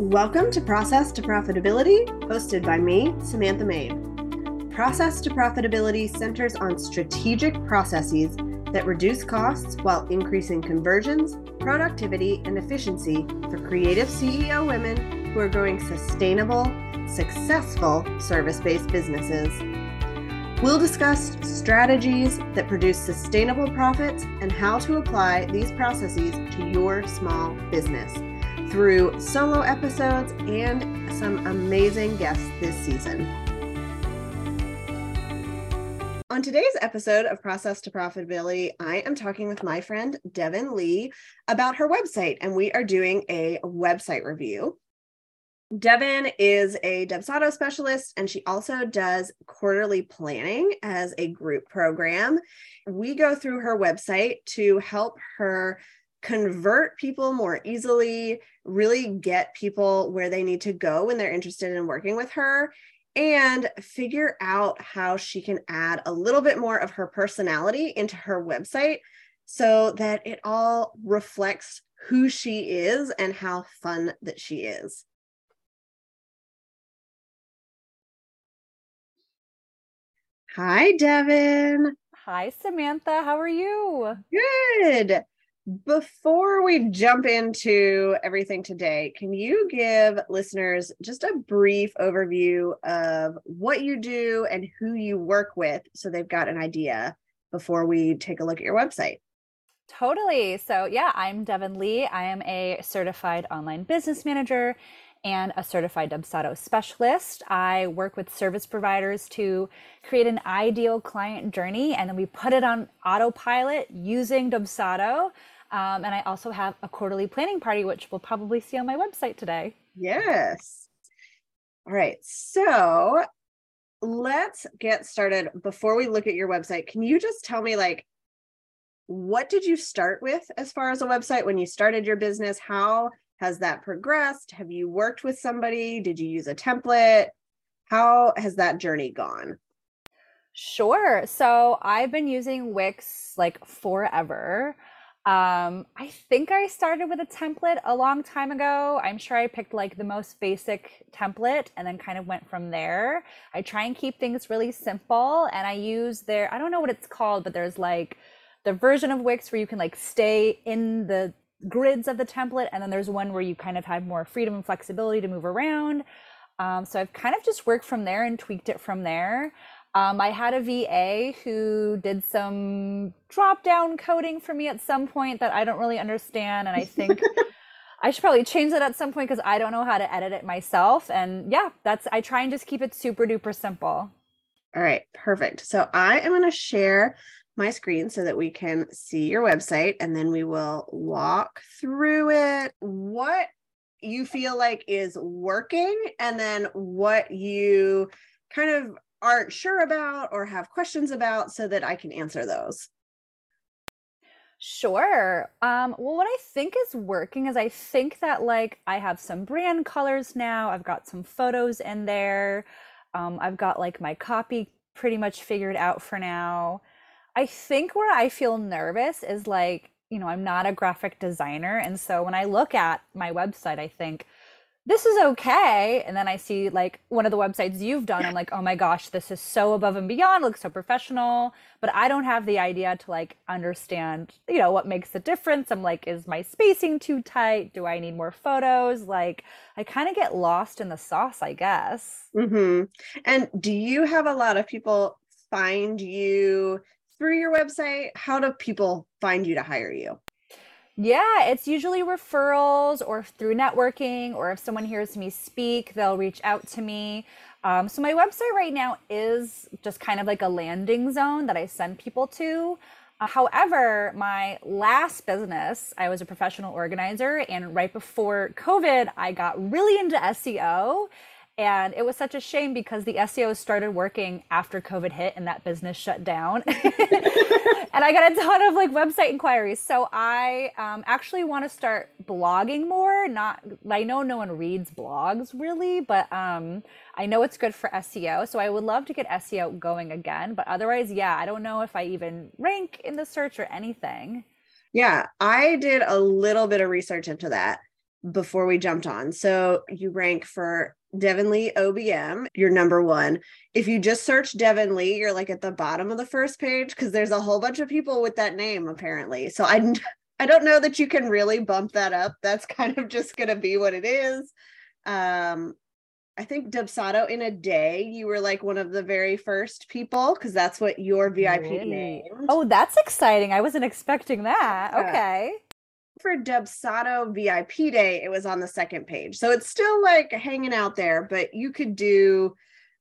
Welcome to Process to Profitability, hosted by me, Samantha Mabe. Process to Profitability centers on strategic processes that reduce costs while increasing conversions, productivity, and efficiency for creative CEO women who are growing sustainable, successful service based businesses. We'll discuss strategies that produce sustainable profits and how to apply these processes to your small business through solo episodes and some amazing guests this season. On today's episode of Process to Profitability, I am talking with my friend Devin Lee about her website, and we are doing a website review. Devin is a Dubsado specialist and she also does quarterly planning as a group program. We go through her website to help her convert people more easily, really get people where they need to go when they're interested in working with her, and figure out how she can add a little bit more of her personality into her website so that it all reflects who she is and how fun that she is. Hi, Devin. Hi, Samantha. How are you? Good. Before we jump into everything today, can you give listeners just a brief overview of what you do and who you work with so they've got an idea before we take a look at your website? Totally. So, yeah, I'm Devin Lee. I am a certified online business manager and a certified Dubsado specialist. I work with service providers to create an ideal client journey and then we put it on autopilot using Dubsado. Um, and I also have a quarterly planning party, which we'll probably see on my website today. Yes. All right. So let's get started. Before we look at your website, can you just tell me, like, what did you start with as far as a website when you started your business? How has that progressed? Have you worked with somebody? Did you use a template? How has that journey gone? Sure. So I've been using Wix like forever. Um, I think I started with a template a long time ago. I'm sure I picked like the most basic template and then kind of went from there. I try and keep things really simple and I use their, I don't know what it's called, but there's like the version of Wix where you can like stay in the grids of the template and then there's one where you kind of have more freedom and flexibility to move around um, so i've kind of just worked from there and tweaked it from there um, i had a va who did some drop down coding for me at some point that i don't really understand and i think i should probably change that at some point because i don't know how to edit it myself and yeah that's i try and just keep it super duper simple all right perfect so i am going to share my screen so that we can see your website and then we will walk through it. What you feel like is working and then what you kind of aren't sure about or have questions about so that I can answer those. Sure. Um, well, what I think is working is I think that like I have some brand colors now. I've got some photos in there. Um, I've got like my copy pretty much figured out for now. I think where I feel nervous is like, you know, I'm not a graphic designer. And so when I look at my website, I think, this is okay. And then I see like one of the websites you've done. I'm like, oh my gosh, this is so above and beyond, looks so professional. But I don't have the idea to like understand, you know, what makes the difference. I'm like, is my spacing too tight? Do I need more photos? Like, I kind of get lost in the sauce, I guess. Mm-hmm. And do you have a lot of people find you through your website? How do people find you to hire you? Yeah, it's usually referrals or through networking, or if someone hears me speak, they'll reach out to me. Um, so, my website right now is just kind of like a landing zone that I send people to. Uh, however, my last business, I was a professional organizer, and right before COVID, I got really into SEO and it was such a shame because the SEO started working after COVID hit and that business shut down. and I got a ton of like website inquiries. So I um, actually want to start blogging more. Not, I know no one reads blogs really, but um, I know it's good for SEO. So I would love to get SEO going again. But otherwise, yeah, I don't know if I even rank in the search or anything. Yeah, I did a little bit of research into that. before we jumped on. So you rank for Devin Lee OBM, you're number one. If you just search Devin Lee, you're like at the bottom of the first page because there's a whole bunch of people with that name apparently. So I I don't know that you can really bump that up. That's kind of just gonna be what it is. Um, I think Dubsado in a day, you were like one of the very first people because that's what your VIP name. Oh, that's exciting. I wasn't expecting that. Yeah. Okay for Dubsado VIP day, it was on the second page. So it's still like hanging out there, but you could do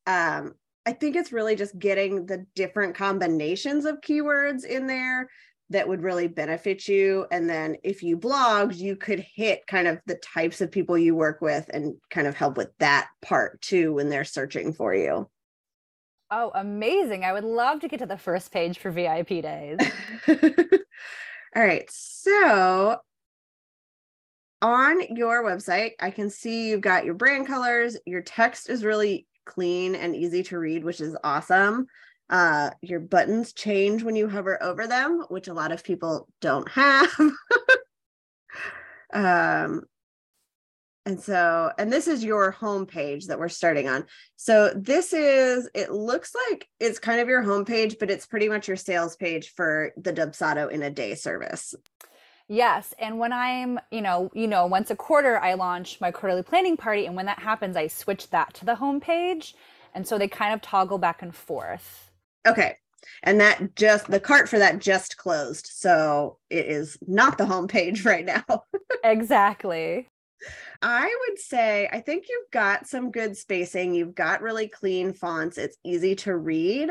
um I think it's really just getting the different combinations of keywords in there that would really benefit you. And then if you blogged, you could hit kind of the types of people you work with and kind of help with that part too when they're searching for you. Oh, amazing. I would love to get to the first page for VIP days. All right. So on your website, I can see you've got your brand colors. Your text is really clean and easy to read, which is awesome. Uh, your buttons change when you hover over them, which a lot of people don't have. um, and so, and this is your home page that we're starting on. So this is, it looks like it's kind of your home page, but it's pretty much your sales page for the Dubsado in a day service. Yes, and when I'm, you know, you know, once a quarter I launch my quarterly planning party and when that happens I switch that to the homepage and so they kind of toggle back and forth. Okay. And that just the cart for that just closed. So it is not the homepage right now. exactly. I would say I think you've got some good spacing. You've got really clean fonts. It's easy to read.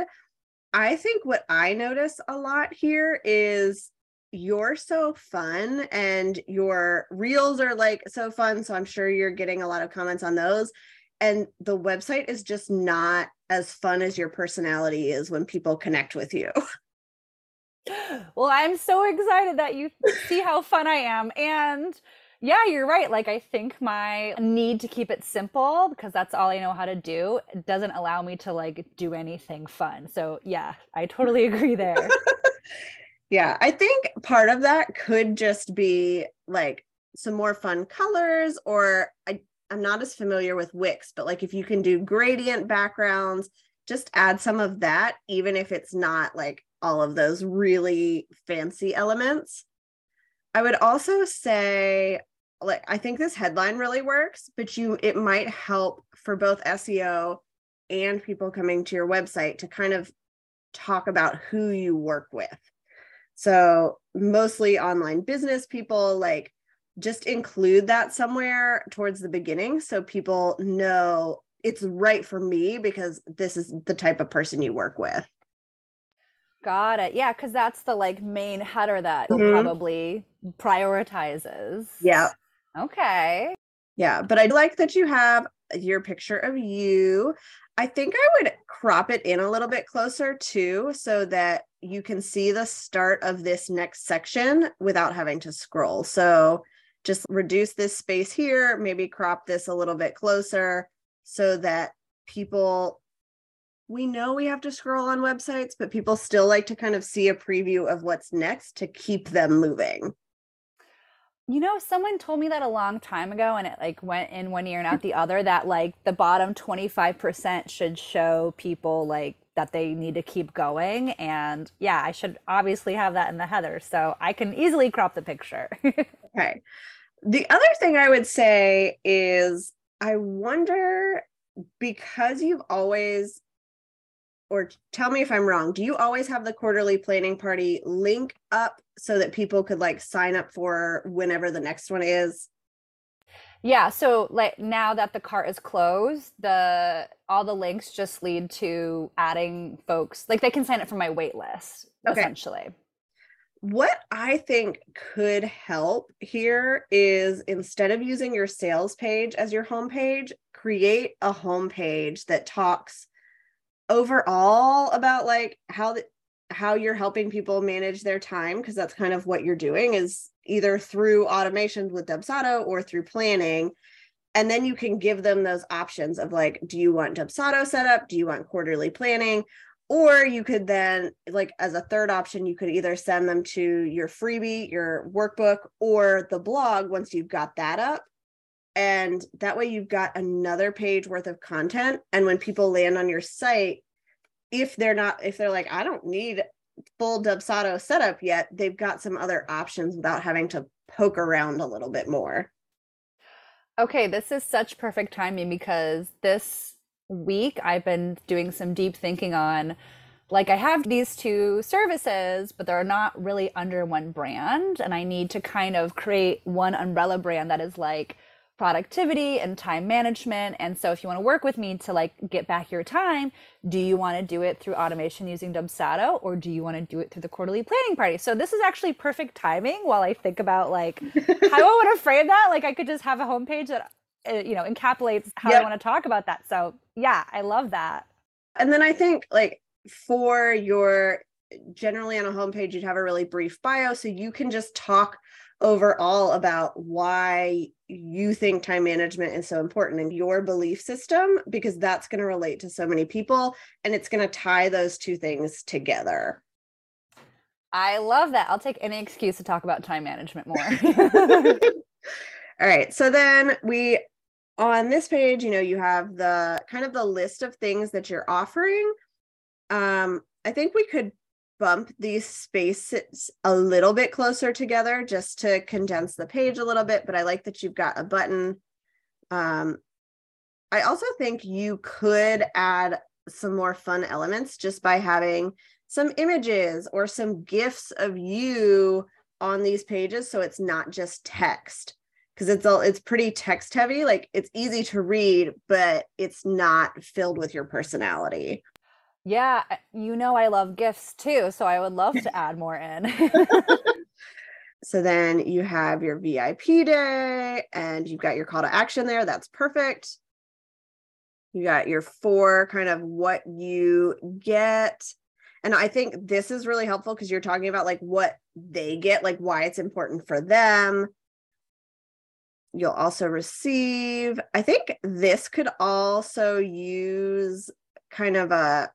I think what I notice a lot here is you're so fun and your reels are like so fun. So I'm sure you're getting a lot of comments on those. And the website is just not as fun as your personality is when people connect with you. Well, I'm so excited that you see how fun I am. And yeah, you're right. Like, I think my need to keep it simple because that's all I know how to do doesn't allow me to like do anything fun. So, yeah, I totally agree there. Yeah, I think part of that could just be like some more fun colors, or I, I'm not as familiar with Wix, but like if you can do gradient backgrounds, just add some of that, even if it's not like all of those really fancy elements. I would also say, like, I think this headline really works, but you, it might help for both SEO and people coming to your website to kind of talk about who you work with so mostly online business people like just include that somewhere towards the beginning so people know it's right for me because this is the type of person you work with. Got it. Yeah, because that's the like main header that mm-hmm. probably prioritizes. Yeah. Okay. Yeah, but I like that you have your picture of you. I think I would crop it in a little bit closer too, so that you can see the start of this next section without having to scroll. So just reduce this space here, maybe crop this a little bit closer so that people, we know we have to scroll on websites, but people still like to kind of see a preview of what's next to keep them moving. You know, someone told me that a long time ago and it like went in one ear and out the other that like the bottom 25% should show people like that they need to keep going. And yeah, I should obviously have that in the header. So I can easily crop the picture. okay. The other thing I would say is I wonder because you've always or tell me if I'm wrong, do you always have the quarterly planning party link up so that people could like sign up for whenever the next one is? Yeah, so like now that the cart is closed, the all the links just lead to adding folks. Like they can sign up for my wait list okay. essentially. What I think could help here is instead of using your sales page as your homepage, create a homepage that talks overall about like how the, how you're helping people manage their time because that's kind of what you're doing is either through automations with Dubsado or through planning. And then you can give them those options of like do you want Dubsado setup do you want quarterly planning? Or you could then like as a third option you could either send them to your freebie your workbook or the blog once you've got that up. And that way you've got another page worth of content. And when people land on your site, if they're not, if they're like, I don't need full Dubsado setup yet, they've got some other options without having to poke around a little bit more. Okay, this is such perfect timing because this week I've been doing some deep thinking on like I have these two services, but they're not really under one brand. And I need to kind of create one umbrella brand that is like productivity and time management. And so if you want to work with me to like get back your time, do you want to do it through automation using Dubsado or do you want to do it through the quarterly planning party? So this is actually perfect timing while I think about like how I want to frame that. Like I could just have a homepage that uh, you know encapsulates how yep. I want to talk about that. So yeah, I love that. And then I think like for your generally on a homepage you'd have a really brief bio so you can just talk overall about why you think time management is so important in your belief system because that's going to relate to so many people and it's going to tie those two things together. I love that. I'll take any excuse to talk about time management more. All right. So then we on this page, you know, you have the kind of the list of things that you're offering. Um, I think we could bump these spaces a little bit closer together just to condense the page a little bit, but I like that you've got a button. Um, I also think you could add some more fun elements just by having some images or some gifs of you on these pages so it's not just text because it's all it's pretty text heavy like it's easy to read but it's not filled with your personality yeah, eh, you know I love gifts too, so I would love to add more in. so then you have your VIP day and you've got your call to action there. That's perfect. You got your four kind of what you get. And I think this is really helpful because you're talking about like what they get, like why it's important for them. You'll also receive, I think this could also use kind of a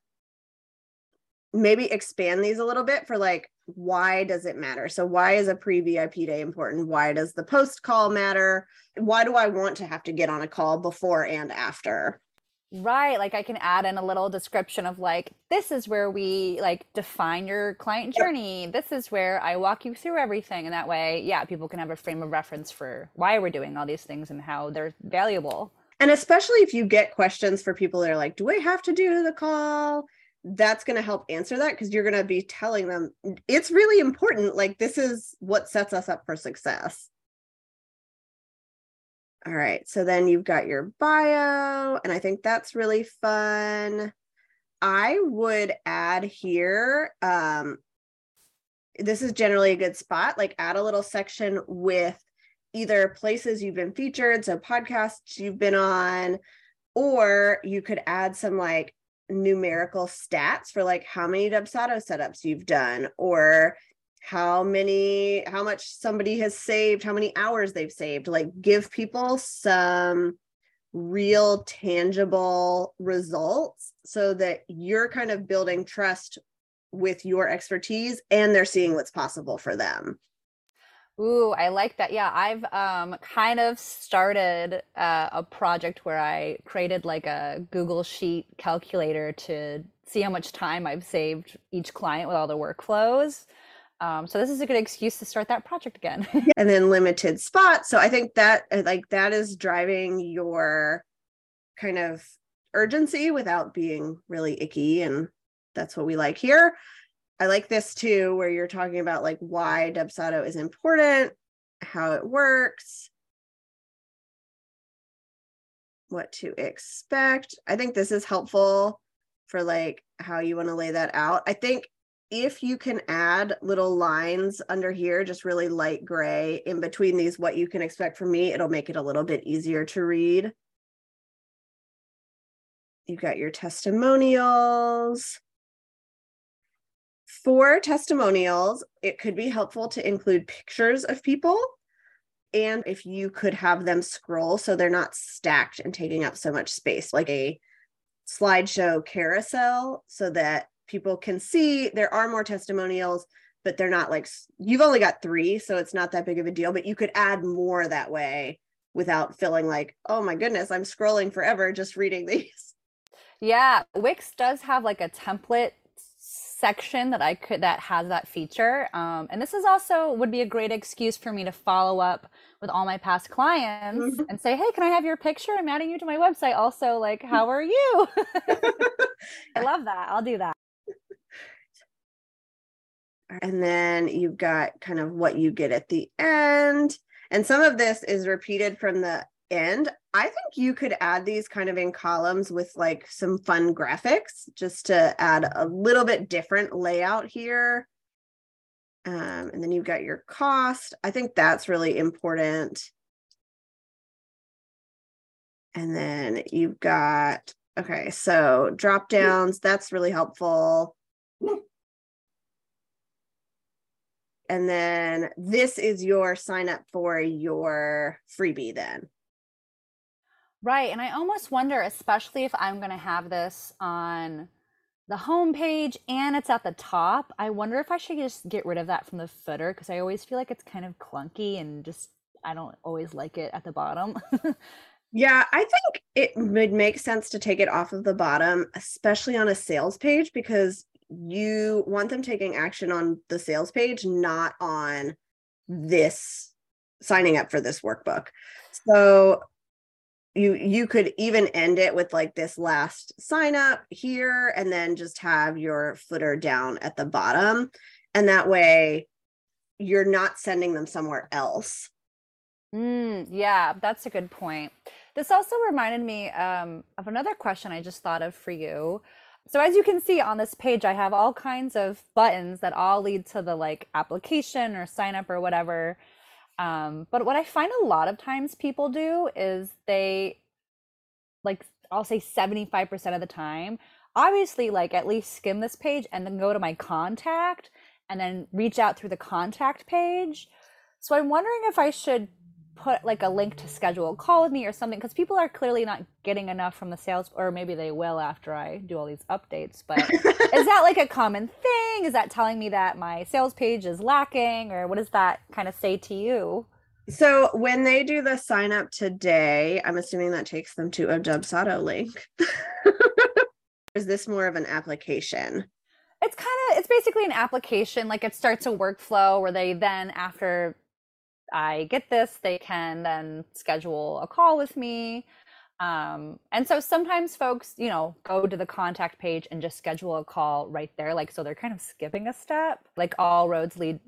maybe expand these a little bit for like why does it matter? So why is a pre vip day important? Why does the post call matter? Why do i want to have to get on a call before and after? Right like i can add in a little description of like this is where we like define your client journey. This is where i walk you through everything. And that way yeah people can have a frame of reference for why we're doing all these things and how they're valuable. And especially if you get questions for people that are like do i have to do the call that's going to help answer that because you're going to be telling them it's really important. Like, this is what sets us up for success. All right. So then you've got your bio, and I think that's really fun. I would add here, um, this is generally a good spot, like add a little section with either places you've been featured, so podcasts you've been on, or you could add some like numerical stats for like how many Dubsado setups you've done or how many how much somebody has saved how many hours they've saved like give people some real tangible results so that you're kind of building trust with your expertise and they're seeing what's possible for them Ooh, I like that. Yeah, I've um, kind of started uh, a project where I created like a Google Sheet calculator to see how much time I've saved each client with all the workflows. Um, so this is a good excuse to start that project again. and then limited spots. So I think that uh, like that is driving your kind of urgency without being really icky, and that's what we like here. I like this too, where you're talking about like why Dubsado is important, how it works, what to expect. I think this is helpful for like how you want to lay that out. I think if you can add little lines under here, just really light gray in between these, what you can expect from me, it'll make it a little bit easier to read. You've got your testimonials. For testimonials, it could be helpful to include pictures of people. And if you could have them scroll so they're not stacked and taking up so much space, like a slideshow carousel, so that people can see there are more testimonials, but they're not like you've only got three, so it's not that big of a deal. But you could add more that way without feeling like, oh my goodness, I'm scrolling forever just reading these. Yeah, Wix does have like a template section that I could that has that feature. Um, and this is also would be a great excuse for me to follow up with all my past clients mm-hmm. and say, hey, can I have your picture? I'm adding you to my website. Also, like, how are you? I love that. I'll do that. And then you've got kind of what you get at the end. And some of this is repeated from the end. I think you could add these kind of in columns with like some fun graphics just to add a little bit different layout here. Um, and then you've got your cost. I think that's really important. And then you've got, okay, so drop downs, that's really helpful. And then this is your sign up for your freebie then. Right. And I almost wonder, especially if I'm going to have this on the homepage and it's at the top, I wonder if I should just get rid of that from the footer because I always feel like it's kind of clunky and just I don't always like it at the bottom. yeah, I think it would make sense to take it off of the bottom, especially on a sales page because you want them taking action on the sales page, not on this signing up for this workbook. So you you could even end it with like this last sign up here and then just have your footer down at the bottom. And that way you're not sending them somewhere else. Mm, yeah that's a good point. This also reminded me um, of another question i just thought of for you. So as you can see on this page i have all kinds of buttons that all lead to the like application or sign up or whatever um, but what I find a lot of times people do is they, like, I'll say 75% of the time, obviously, like, at least skim this page and then go to my contact and then reach out through the contact page. So I'm wondering if I should put like a link to schedule a call with me or something because people are clearly not getting enough from the sales or maybe they will after i do all these updates but is that like a common thing? Is that telling me that my sales page is lacking or what does that kind of say to you? So when they do the sign up today i'm assuming that takes them to a dubsado link. Is this more of an application? It's kind of it's basically an application like it starts a workflow where they then after I get this, they can then schedule a call with me. Um, and so sometimes folks, you know, go to the contact page and just schedule a call right there. Like, so they're kind of skipping a step, like all roads lead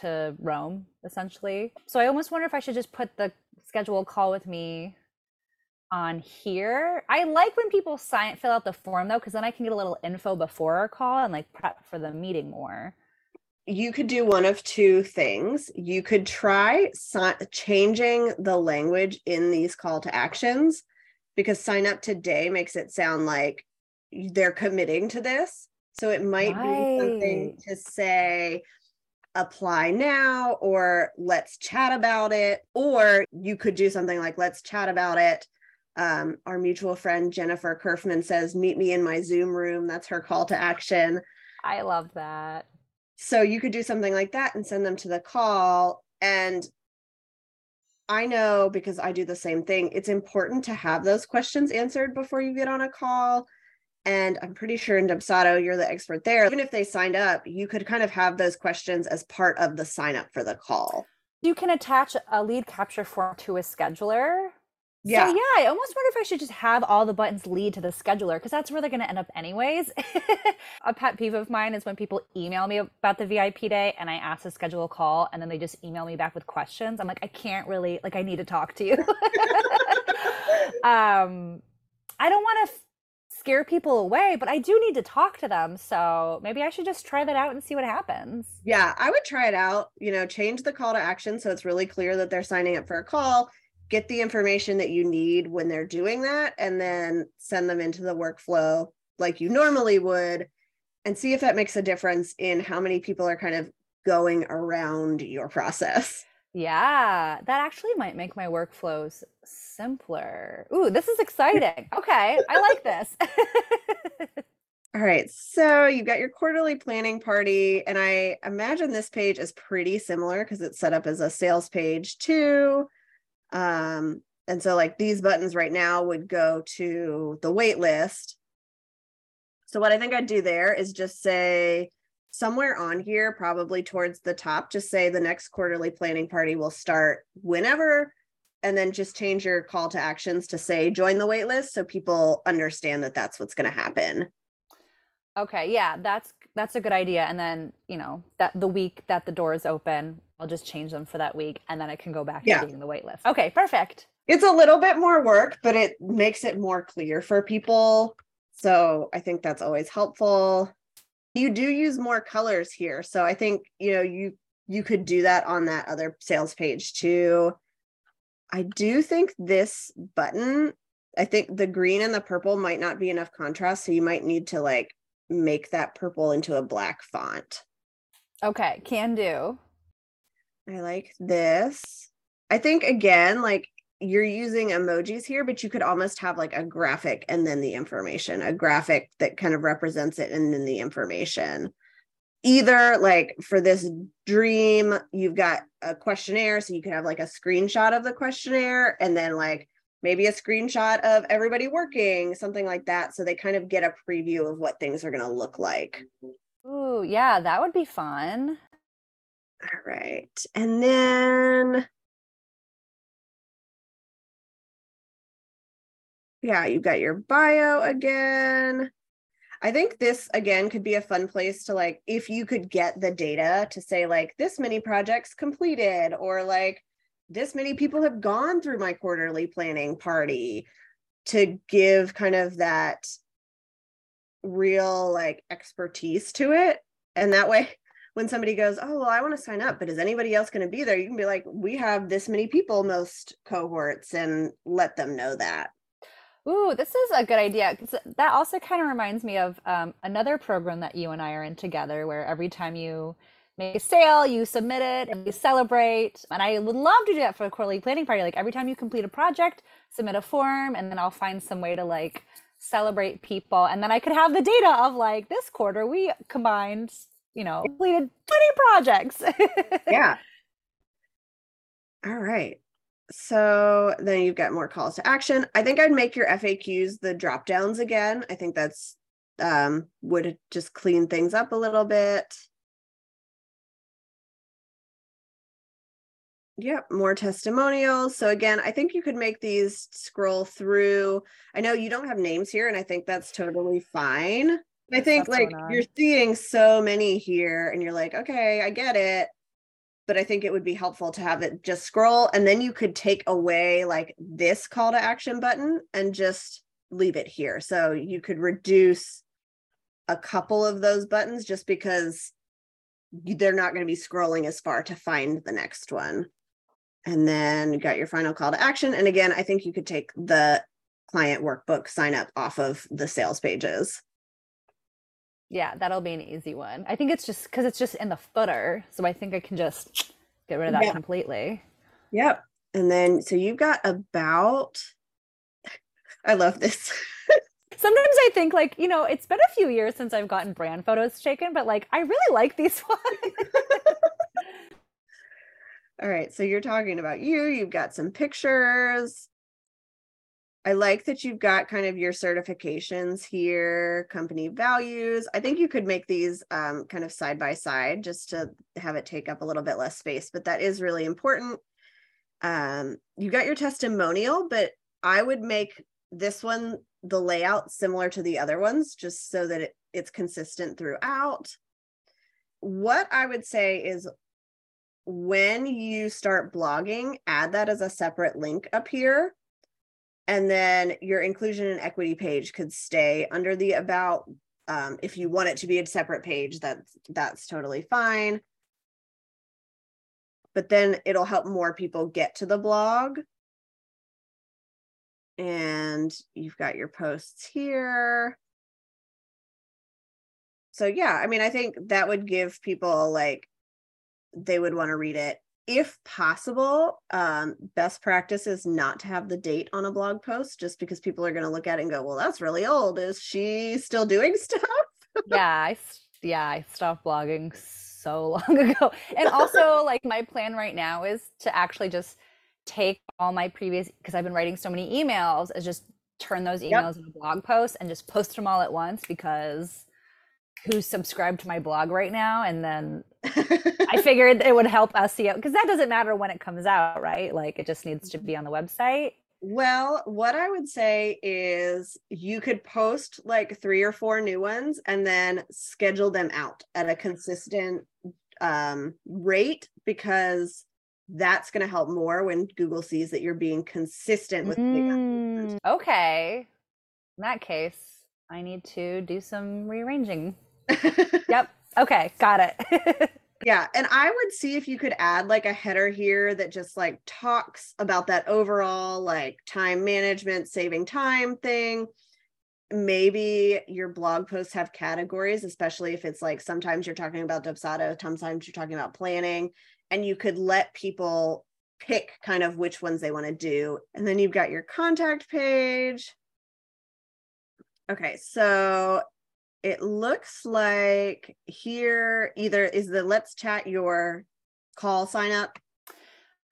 to Rome, essentially. So I almost wonder if I should just put the schedule call with me on here. I like when people sign fill out the form though, because then I can get a little info before our call and like prep for the meeting more you could do one of two things. You could try si- changing the language in these call to actions because sign up today makes it sound like they're committing to this. So it might right. be something to say, apply now or let's chat about it. Or you could do something like, let's chat about it. Um, our mutual friend Jennifer Kerfman says, meet me in my Zoom room. That's her call to action. I love that. So you could do something like that and send them to the call. And I know because I do the same thing, it's important to have those questions answered before you get on a call. And I'm pretty sure in Dubsado, you're the expert there. Even if they signed up, you could kind of have those questions as part of the sign up for the call. You can attach a lead capture form to a scheduler yeah. So yeah, I almost wonder if I should just have all the buttons lead to the scheduler because that's where they're going to end up anyways. a pet peeve of mine is when people email me about the VIP day and I ask to schedule a call and then they just email me back with questions. I'm like, I can't really like I need to talk to you. um I don't want to f- scare people away, but I do need to talk to them. So maybe I should just try that out and see what happens. Yeah, I would try it out. You know, change the call to action so it's really clear that they're signing up for a call get the information that you need when they're doing that and then send them into the workflow like you normally would and see if that makes a difference in how many people are kind of going around your process. Yeah, that actually might make my workflows simpler. Ooh, this is exciting. Okay, I like this. All right, so you've got your quarterly planning party, and I imagine this page is pretty similar because it's set up as a sales page too. Um, and so like these buttons right now would go to the wait list. So what I think I'd do there is just say somewhere on here, probably towards the top, just say the next quarterly planning party will start whenever, and then just change your call to actions to say join the wait list so people understand that that's what's going to happen. Okay, yeah, that's that's a good idea. And then, you know, that the week that the doors open, I'll just change them for that week and then I can go back yeah. to being the wait list. Okay, perfect. It's a little bit more work, but it makes it more clear for people. So I think that's always helpful. You do use more colors here. So I think, you know, you you could do that on that other sales page too. I do think this button, I think the green and the purple might not be enough contrast. So you might need to like make that purple into a black font. Okay, can do. I like this. I think again, like you're using emojis here, but you could almost have like a graphic and then the information, a graphic that kind of represents it and then the information. Either like for this dream, you've got a questionnaire, so you could have like a screenshot of the questionnaire and then like maybe a screenshot of everybody working, something like that. So they kind of get a preview of what things are going to look like. Ooh, yeah, that would be fun. All right. And then yeah, you've got your bio again. I think this again could be a fun place to like if you could get the data to say like this many projects completed or like this many people have gone through my quarterly planning party to give kind of that real like expertise to it and that way when somebody goes, Oh, well, I want to sign up, but is anybody else going to be there? You can be like, We have this many people, most cohorts, and let them know that. Ooh, this is a good idea. That also kind of reminds me of um, another program that you and I are in together, where every time you make a sale, you submit it and you celebrate. And I would love to do that for a quarterly planning party. Like every time you complete a project, submit a form, and then I'll find some way to like celebrate people. And then I could have the data of like this quarter we combined you know, completed 20 projects. yeah. All right. So then you've got more calls to action. I think I'd make your FAQs the drop downs again. I think that's um would just clean things up a little bit. Yep, more testimonials. So again, I think you could make these scroll through. I know you don't have names here, and I think that's totally fine. I think like you're seeing so many here and you're like, okay, I get it. But I think it would be helpful to have it just scroll and then you could take away like this call to action button and just leave it here. So you could reduce a couple of those buttons just because they're not going to be scrolling as far to find the next one. And then you got your final call to action. And again, I think you could take the client workbook sign up off of the sales pages. Yeah, that'll be an easy one. I think it's just because it's just in the footer. So I think I can just get rid of that yeah. completely. Yep. And then, so you've got about, I love this. Sometimes I think, like, you know, it's been a few years since I've gotten brand photos taken, but like, I really like these ones. All right. So you're talking about you, you've got some pictures. I like that you've got kind of your certifications here, company values. I think you could make these um, kind of side by side just to have it take up a little bit less space, but that is really important. Um, you got your testimonial, but I would make this one the layout similar to the other ones just so that it, it's consistent throughout. What I would say is when you start blogging, add that as a separate link up here and then your inclusion and equity page could stay under the about um, if you want it to be a separate page that's that's totally fine. But then it'll help more people get to the blog. And you've got your posts here. So yeah i mean i think that would give people like they would want to read it if possible, um, best practice is not to have the date on a blog post just because people are going to look at it and go, well, that's really old. Is she still doing stuff? yeah, I, yeah, I stopped blogging so long ago. And also, like, my plan right now is to actually just take all my previous because I've been writing so many emails is just turn those emails yep. into blog posts and just post them all at once because who's subscribed to my blog right now and then I figured it would help SEO because that doesn't matter when it comes out, right? Like it just needs to be on the website. Well, what I would say is you could post like three or four new ones and then schedule them out at a consistent um, rate because that's going to help more when Google sees that you're being consistent with. Mm, okay. In that case, I need to do some rearranging. Yep. Okay. Got it. yeah. And I would see if you could add like a header here that just like talks about that overall like time management, saving time thing. Maybe your blog posts have categories, especially if it's like sometimes you're talking about Dubsado, sometimes you're talking about planning and you could let people pick kind of which ones they want to do. And then you've got your contact page. Okay, so it looks like here either is the let's chat your call sign up.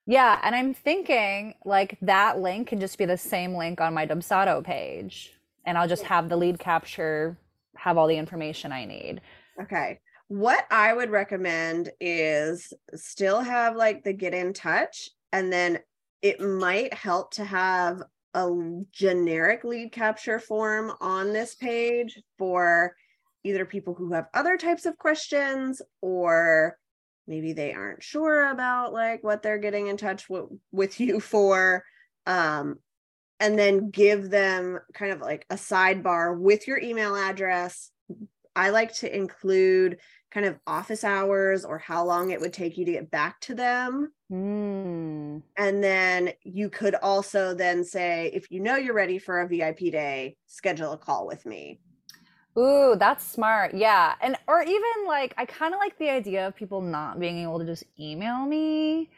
Yeah, and I'm thinking like that link can just be the same link on my Dubsado page. And I'll just have the lead capture have all the information I need. Okay what I would recommend is still have like the get in touch, and then it might help to have a generic lead capture form on this page for either people who have other types of questions or maybe they aren't sure about like what they're getting in touch w- with you for um and then give them kind of like a sidebar with your email address i like to include kind of office hours or how long it would take you to get back to them. Mm. And then you could also then say, if you know you're ready for a VIP day, schedule a call with me. Ooh, that's smart. Yeah. And or even like I kind of like the idea of people not being able to just email me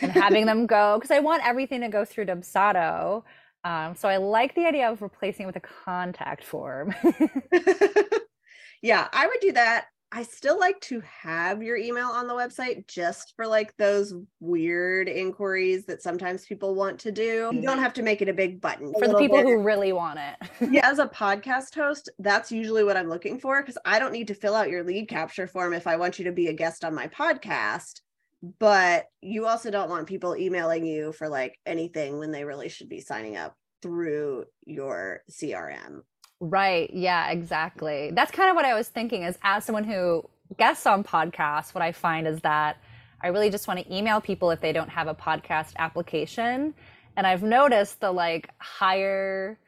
and having them go because I want everything to go through Dubsado. Um, so I like the idea of replacing it with a contact form. yeah, I would do that. I still like to have your email on the website just for like those weird inquiries that sometimes people want to do. You don't mm-hmm. have to make it a big button. For the people bit. who really want it. yeah, as a podcast host, that's usually what I'm looking for because I don't need to fill out your lead capture form if I want you to be a guest on my podcast. But you also don't want people emailing you for like anything when they really should be signing up through your CRM. Right. Yeah, exactly. That's kind of what I was thinking is as someone who guests on podcasts, what I find is that I really just want to email people if they don't have a podcast application. And I've noticed the like higher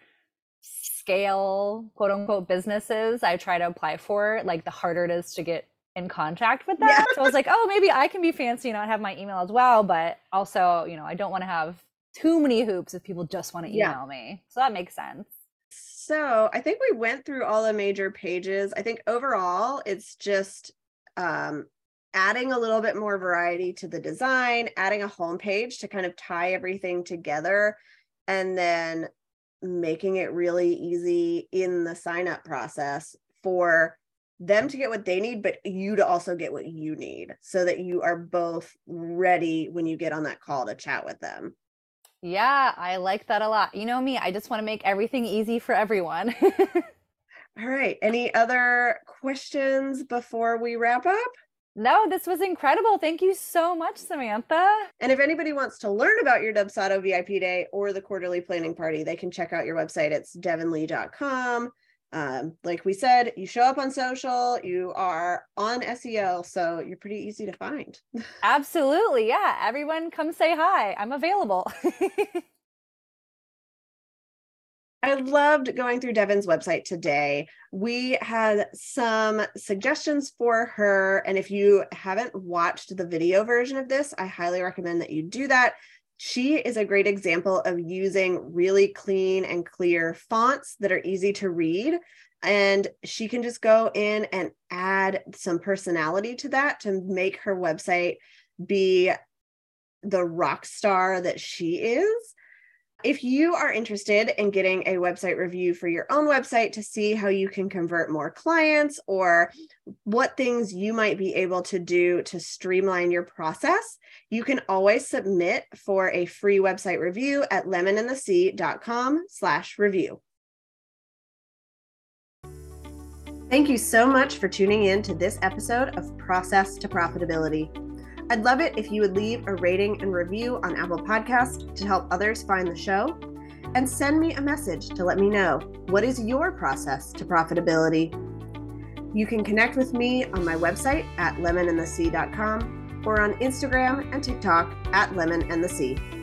scale quote unquote businesses I try to apply for, like the harder it is to get in contact with them. Yeah. So I was like, oh, maybe I can be fancy and not have my email as well. But also, you know, I don't want to have too many hoops if people just want to email yeah. me. So that makes sense. So I think we went through all the major pages. I think overall it's just um, adding a little bit more variety to the design, adding a home page to kind of tie everything together, and then making it really easy in the sign up process for them to get what they need, but you to also get what you need so that you are both ready when you get on that call to chat with them. Yeah, I like that a lot. You know me, I just want to make everything easy for everyone. All right. Any other questions before we wrap up? No, this was incredible. Thank you so much, Samantha. And if anybody wants to learn about your Dubsado VIP day or the quarterly planning party, they can check out your website. It's devinlee.com um, like we said, you show up on social, you are on SEO, so you're pretty easy to find. Absolutely. Yeah. Everyone come say hi. I'm available. I loved going through Devin's website today. We had some suggestions for her. And if you haven't watched the video version of this, I highly recommend that you do that she is a great example of using really clean and clear fonts that are easy to read. And she can just go in and add some personality to that to make her website be the rock star that she is. If you are interested in getting a website review for your own website to see how you can convert more clients or what things you might be able to do to streamline your process, you can always submit for a free website review at lemonandthesea.com slash review. Thank you so much for tuning in to this episode of Process to Profitability. I'd love it if you would leave a rating and review on Apple Podcast to help others find the show. And send me a message to let me know what is your process to profitability. You can connect with me on my website at lemonandthesea.com or on Instagram and TikTok at lemonandthesea.